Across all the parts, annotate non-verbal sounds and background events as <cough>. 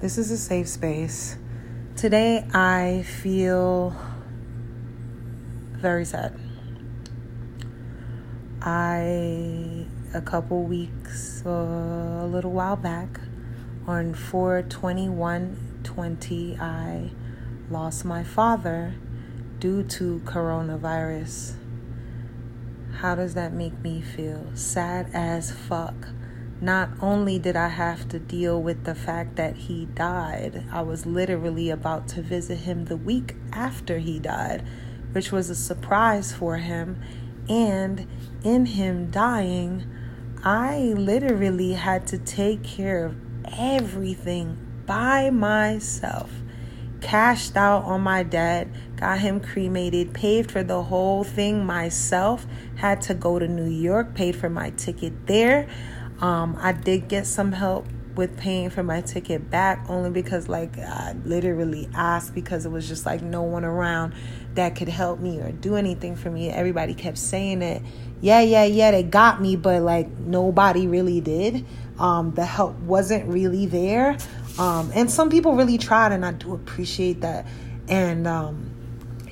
This is a safe space. Today I feel very sad. I, a couple weeks, uh, a little while back, on 421 20, I lost my father due to coronavirus. How does that make me feel? Sad as fuck not only did I have to deal with the fact that he died, I was literally about to visit him the week after he died, which was a surprise for him. And in him dying, I literally had to take care of everything by myself. Cashed out on my dad, got him cremated, paid for the whole thing myself, had to go to New York, paid for my ticket there. Um, I did get some help with paying for my ticket back only because like I literally asked because it was just like no one around that could help me or do anything for me. Everybody kept saying it. Yeah, yeah, yeah, they got me, but like nobody really did. Um, the help wasn't really there. Um, and some people really tried and I do appreciate that. And um,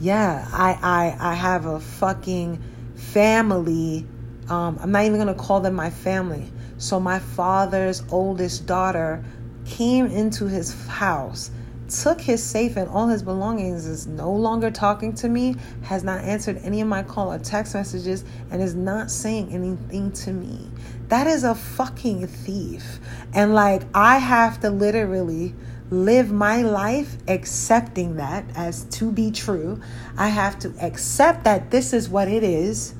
yeah, I, I I have a fucking family. Um, I'm not even gonna call them my family so my father's oldest daughter came into his house, took his safe and all his belongings, is no longer talking to me, has not answered any of my call or text messages, and is not saying anything to me. That is a fucking thief. And like, I have to literally live my life accepting that as to be true. I have to accept that this is what it is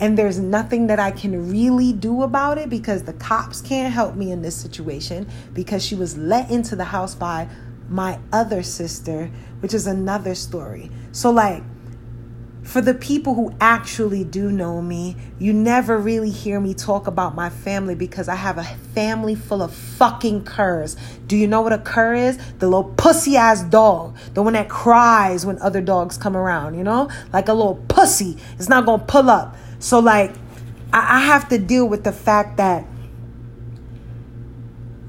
and there's nothing that I can really do about it because the cops can't help me in this situation because she was let into the house by my other sister, which is another story. So, like, for the people who actually do know me, you never really hear me talk about my family because I have a family full of fucking curs. Do you know what a cur is? The little pussy ass dog, the one that cries when other dogs come around, you know? Like a little pussy. It's not gonna pull up. So, like, I, I have to deal with the fact that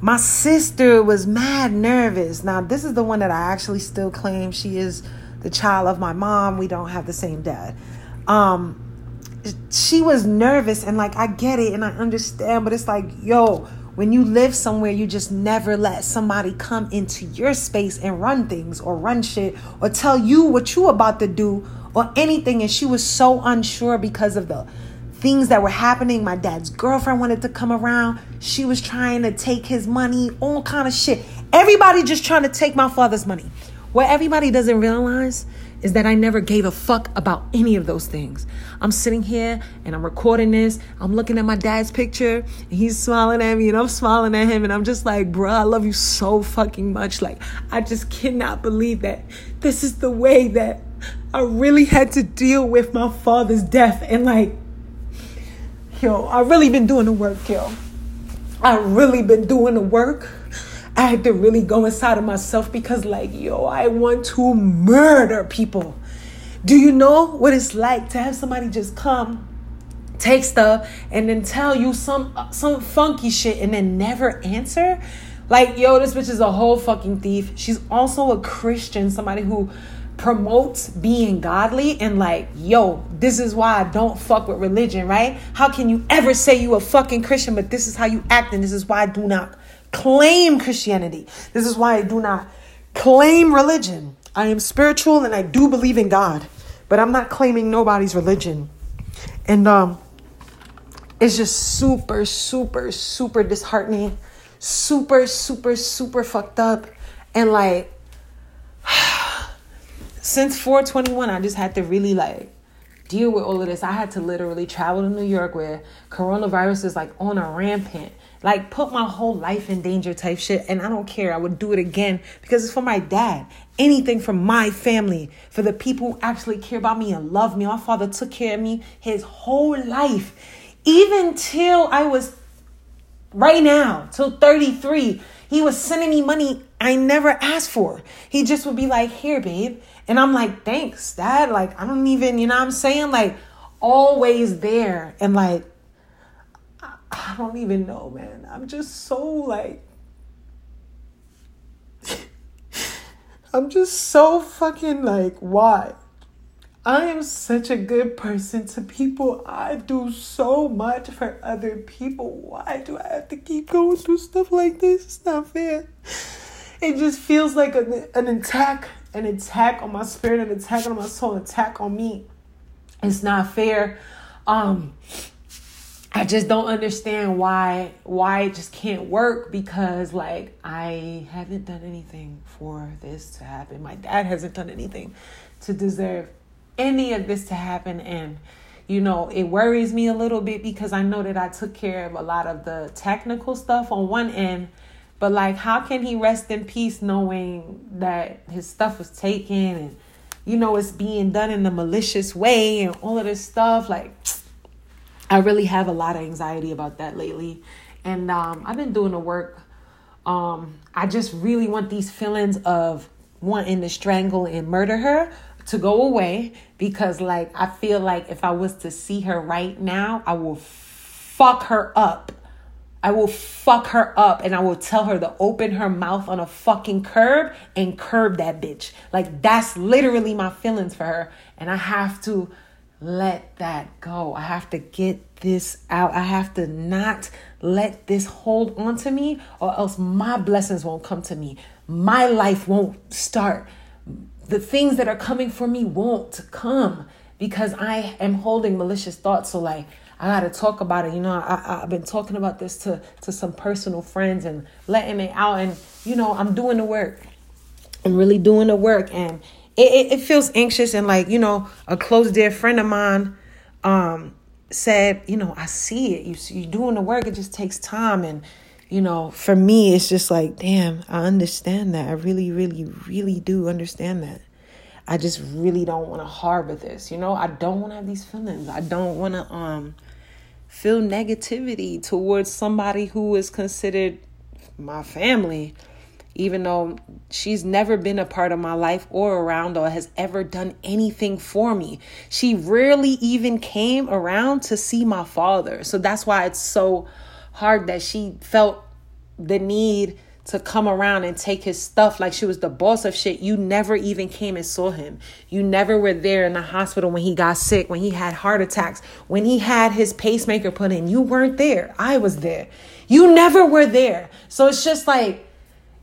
my sister was mad nervous. Now, this is the one that I actually still claim she is the child of my mom. We don't have the same dad. Um, she was nervous, and like, I get it and I understand, but it's like, yo, when you live somewhere, you just never let somebody come into your space and run things or run shit or tell you what you about to do or anything. And she was so unsure because of the things that were happening. My dad's girlfriend wanted to come around. She was trying to take his money, all kind of shit. Everybody just trying to take my father's money. What everybody doesn't realize is that I never gave a fuck about any of those things. I'm sitting here and I'm recording this. I'm looking at my dad's picture and he's smiling at me and I'm smiling at him and I'm just like, bro, I love you so fucking much. Like, I just cannot believe that this is the way that I really had to deal with my father's death. And like, yo, I really been doing the work, yo. I really been doing the work. I had to really go inside of myself because, like, yo, I want to murder people. Do you know what it's like to have somebody just come, take stuff, and then tell you some uh, some funky shit and then never answer? Like, yo, this bitch is a whole fucking thief. She's also a Christian, somebody who promotes being godly and like, yo, this is why I don't fuck with religion, right? How can you ever say you a fucking Christian, but this is how you act, and this is why I do not claim Christianity. This is why I do not claim religion. I am spiritual and I do believe in God, but I'm not claiming nobody's religion. And um it's just super, super, super disheartening, super, super, super fucked up. And like since 421, I just had to really like deal with all of this. I had to literally travel to New York where coronavirus is like on a rampant. Like put my whole life in danger type shit. And I don't care. I would do it again because it's for my dad. Anything for my family, for the people who actually care about me and love me. My father took care of me his whole life. Even till I was right now, till 33. He was sending me money I never asked for. He just would be like, here, babe. And I'm like, thanks, dad. Like, I don't even, you know what I'm saying? Like, always there. And like, I don't even know, man. I'm just so like, <laughs> I'm just so fucking like, why? I am such a good person to people. I do so much for other people. Why do I have to keep going through stuff like this? It's not fair. It just feels like an, an attack, an attack on my spirit, an attack on my soul, an attack on me. It's not fair. Um, I just don't understand why why it just can't work because like I haven't done anything for this to happen. My dad hasn't done anything to deserve any of this to happen and you know, it worries me a little bit because I know that I took care of a lot of the technical stuff on one end, but like how can he rest in peace knowing that his stuff was taken and you know it's being done in a malicious way and all of this stuff like I really have a lot of anxiety about that lately. And um, I've been doing the work. Um, I just really want these feelings of wanting to strangle and murder her to go away because, like, I feel like if I was to see her right now, I will fuck her up. I will fuck her up and I will tell her to open her mouth on a fucking curb and curb that bitch. Like, that's literally my feelings for her. And I have to let that go. I have to get this out. I have to not let this hold on to me, or else my blessings won't come to me. My life won't start. The things that are coming for me won't come because I am holding malicious thoughts. So, like, I gotta talk about it. You know, I, I've been talking about this to to some personal friends and letting it out, and you know, I'm doing the work. I'm really doing the work, and it, it, it feels anxious and like you know a close dear friend of mine um said you know i see it. You you're doing the work. It just takes time. And you know for me it's just like damn i understand that. I really really really do understand that. I just really don't want to harbor this you know? I don't want to have these feelings. I don't want to um feel negativity towards somebody who is considered my family even though she's never been a part of my life or around or has ever done anything for me. She rarely even came around to see my father. So that's why it's so hard that she felt the need to come around and take his stuff like she was the boss of shit. You never even came and saw him. You never were there in the hospital when he got sick, when he had heart attacks, when he had his pacemaker put in. You weren't there. I was there. You never were there. So it's just like,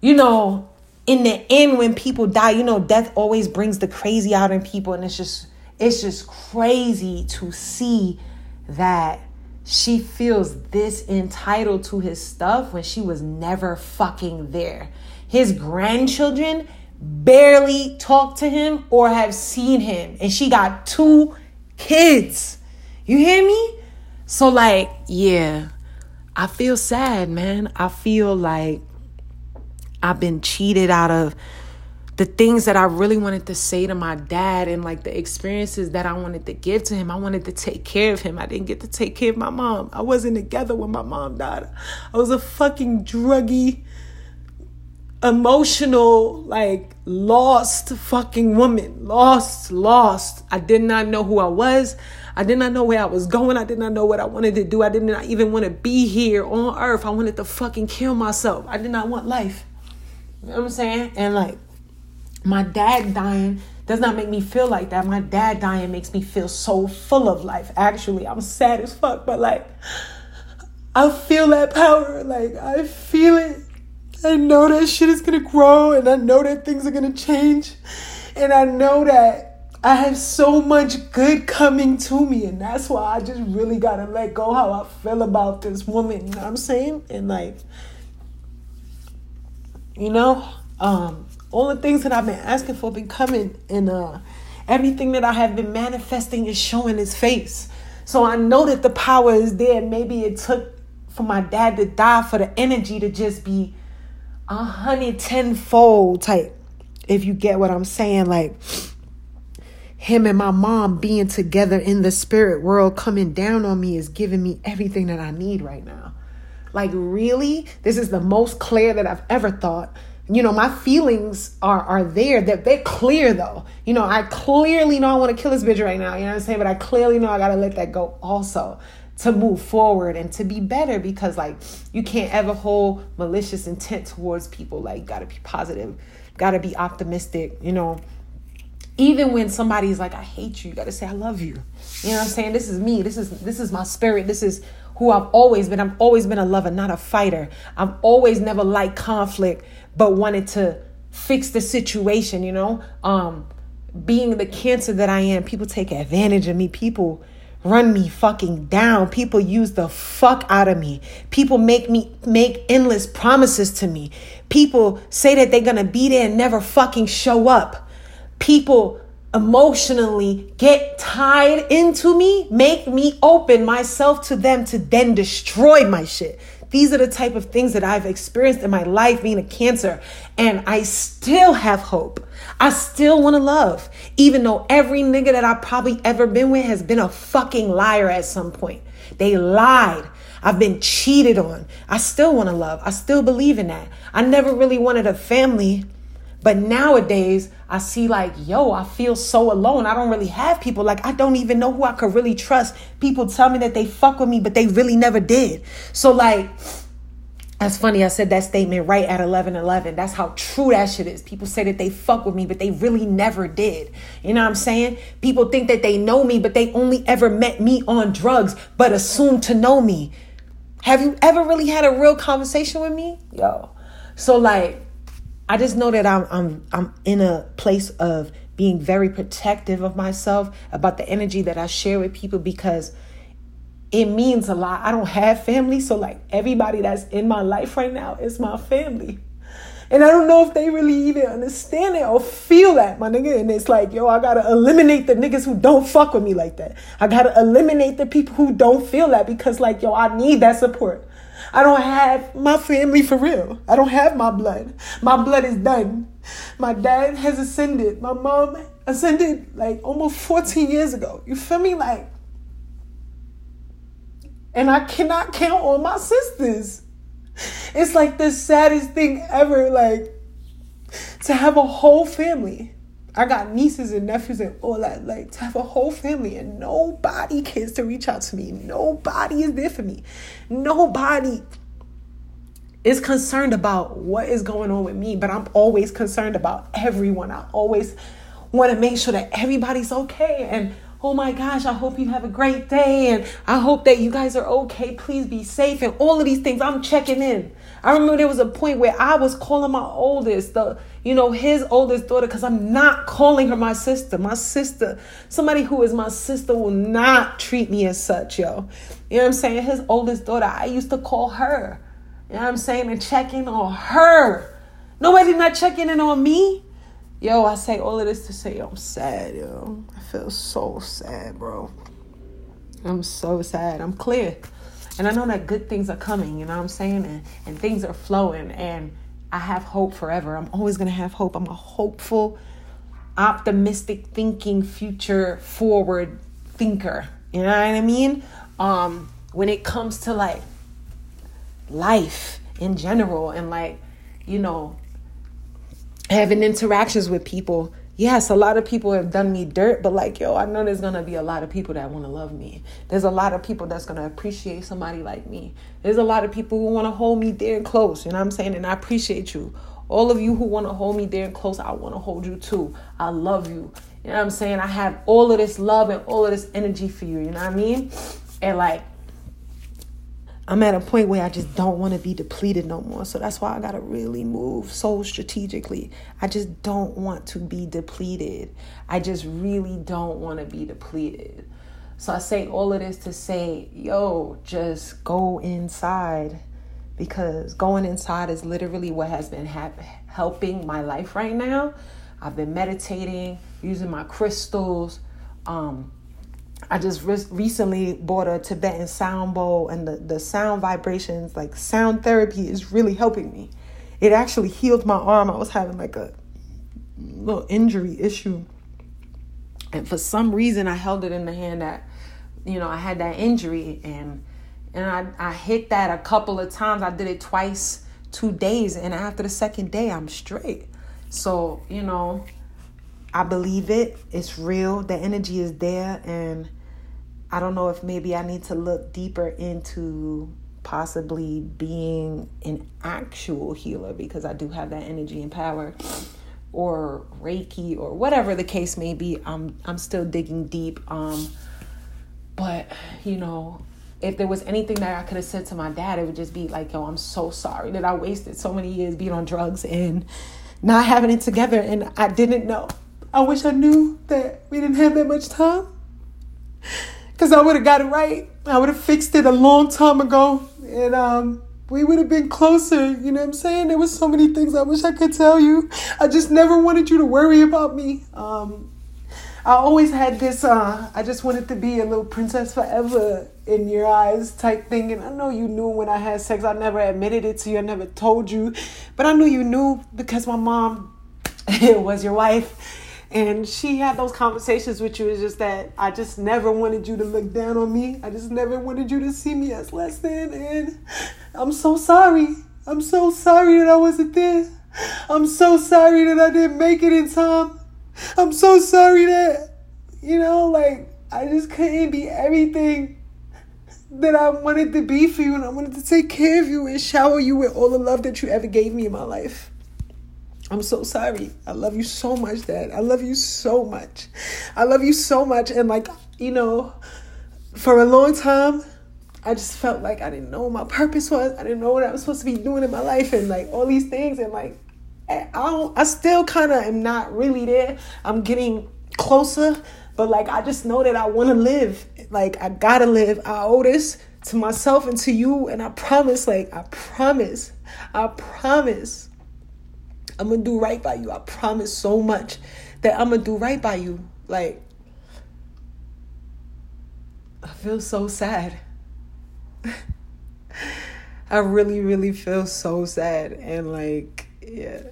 you know, in the end, when people die, you know, death always brings the crazy out in people. And it's just, it's just crazy to see that she feels this entitled to his stuff when she was never fucking there. His grandchildren barely talk to him or have seen him. And she got two kids. You hear me? So, like, yeah, I feel sad, man. I feel like I've been cheated out of the things that I really wanted to say to my dad and like the experiences that I wanted to give to him. I wanted to take care of him. I didn't get to take care of my mom. I wasn't together when my mom died. I was a fucking druggy, emotional, like lost fucking woman. Lost, lost. I did not know who I was. I did not know where I was going. I did not know what I wanted to do. I did not even want to be here on earth. I wanted to fucking kill myself. I did not want life. You know what I'm saying? And like my dad dying does not make me feel like that. My dad dying makes me feel so full of life. Actually, I'm sad as fuck, but like I feel that power. Like I feel it. I know that shit is gonna grow and I know that things are gonna change. And I know that I have so much good coming to me. And that's why I just really gotta let go how I feel about this woman. You know what I'm saying? And like you know, um, all the things that I've been asking for been coming, and uh, everything that I have been manifesting is showing its face. So I know that the power is there. Maybe it took for my dad to die for the energy to just be a hundred tenfold type. If you get what I'm saying, like him and my mom being together in the spirit world coming down on me is giving me everything that I need right now. Like, really? This is the most clear that I've ever thought. You know, my feelings are are there. That they're, clear though. You know, I clearly know I want to kill this bitch right now. You know what I'm saying? But I clearly know I gotta let that go also. to move forward and to be better because like you can't ever hold malicious intent towards people like got to be positive got to be optimistic you know even when somebody's like i hate you you got to say i love you you know what i'm saying this is me this is this is my spirit this is who i've always been i've always been a lover not a fighter i've always never liked conflict but wanted to fix the situation you know um being the cancer that i am people take advantage of me people run me fucking down. People use the fuck out of me. People make me make endless promises to me. People say that they're to be there and never fucking show up. People emotionally get tied into me, make me open myself to them to then destroy my shit. These are the type of things that I've experienced in my life being a cancer, and I still have hope. I still want to love, even though every nigga that I've probably ever been with has been a fucking liar at some point. They lied. I've been cheated on. I still want to love. I still believe in that. I never really wanted a family. But nowadays, I see like, yo, I feel so alone. I don't really have people. Like, I don't even know who I could really trust. People tell me that they fuck with me, but they really never did. So, like, that's funny. I said that statement right at 11 11. That's how true that shit is. People say that they fuck with me, but they really never did. You know what I'm saying? People think that they know me, but they only ever met me on drugs, but assume to know me. Have you ever really had a real conversation with me? Yo. So, like, I just know that I'm, I'm, I'm in a place of being very protective of myself about the energy that I share with people because it means a lot. I don't have family, so like everybody that's in my life right now is my family. And I don't know if they really even understand it or feel that, my nigga. And it's like, yo, I gotta eliminate the niggas who don't fuck with me like that. I gotta eliminate the people who don't feel that because, like, yo, I need that support. I don't have my family for real. I don't have my blood. My blood is done. My dad has ascended. My mom ascended like almost 14 years ago. You feel me? Like, and I cannot count on my sisters. It's like the saddest thing ever, like to have a whole family. I got nieces and nephews and all that, like to have a whole family and nobody cares to reach out to me. Nobody is there for me. Nobody is concerned about what is going on with me, but I'm always concerned about everyone. I always want to make sure that everybody's okay and oh my gosh, I hope you have a great day and I hope that you guys are okay. Please be safe and all of these things. I'm checking in. I remember there was a point where I was calling my oldest, the you know, his oldest daughter, because I'm not calling her my sister. My sister, somebody who is my sister will not treat me as such, yo. You know what I'm saying? His oldest daughter, I used to call her. You know what I'm saying? And check in on her. Nobody's not checking in on me. Yo, I say all of this to say I'm sad, yo. I feel so sad, bro. I'm so sad. I'm clear. And I know that good things are coming, you know what I'm saying? And, and things are flowing. And I have hope forever. I'm always going to have hope. I'm a hopeful, optimistic thinking, future forward thinker. You know what I mean? Um, when it comes to like life in general and like, you know, having interactions with people yes, a lot of people have done me dirt, but like, yo, I know there's gonna be a lot of people that wanna love me. There's a lot of people that's gonna appreciate somebody like me. There's a lot of people who wanna hold me there and close, you know what I'm saying? And I appreciate you. All of you who wanna hold me there and close, I wanna hold you too. I love you. You know what I'm saying? I have all of this love and all of this energy for you, you know what I mean? And like, I'm at a point where I just don't want to be depleted no more. So that's why I got to really move so strategically. I just don't want to be depleted. I just really don't want to be depleted. So I say all of this to say, yo, just go inside because going inside is literally what has been helping my life right now. I've been meditating, using my crystals, um, I just re- recently bought a Tibetan sound bowl, and the, the sound vibrations, like sound therapy, is really helping me. It actually healed my arm. I was having like a little injury issue. And for some reason, I held it in the hand that, you know, I had that injury, and and I, I hit that a couple of times. I did it twice, two days, and after the second day, I'm straight. So, you know, I believe it. It's real. The energy is there. And I don't know if maybe I need to look deeper into possibly being an actual healer because I do have that energy and power or Reiki or whatever the case may be. I'm I'm still digging deep. Um but you know, if there was anything that I could have said to my dad, it would just be like, yo, I'm so sorry that I wasted so many years being on drugs and not having it together and I didn't know. I wish I knew that we didn't have that much time. Cause I would have got it right. I would have fixed it a long time ago. And um we would have been closer, you know what I'm saying? There was so many things I wish I could tell you. I just never wanted you to worry about me. Um I always had this uh I just wanted to be a little princess forever in your eyes type thing and I know you knew when I had sex. I never admitted it to you. I never told you. But I knew you knew because my mom <laughs> was your wife and she had those conversations with you. It's just that I just never wanted you to look down on me. I just never wanted you to see me as less than. And I'm so sorry. I'm so sorry that I wasn't there. I'm so sorry that I didn't make it in time. I'm so sorry that, you know, like, I just couldn't be everything that I wanted to be for you. And I wanted to take care of you and shower you with all the love that you ever gave me in my life. I'm so sorry. I love you so much, Dad. I love you so much. I love you so much. And, like, you know, for a long time, I just felt like I didn't know what my purpose was. I didn't know what I was supposed to be doing in my life and, like, all these things. And, like, eh, I, don't, I still kind of am not really there. I'm getting closer, but, like, I just know that I want to live. Like, I got to live. I owe this to myself and to you. And I promise, like, I promise, I promise I'm gonna do right by you. I promise so much that I'm gonna do right by you. Like, I feel so sad. <laughs> I really, really feel so sad. And like, yeah,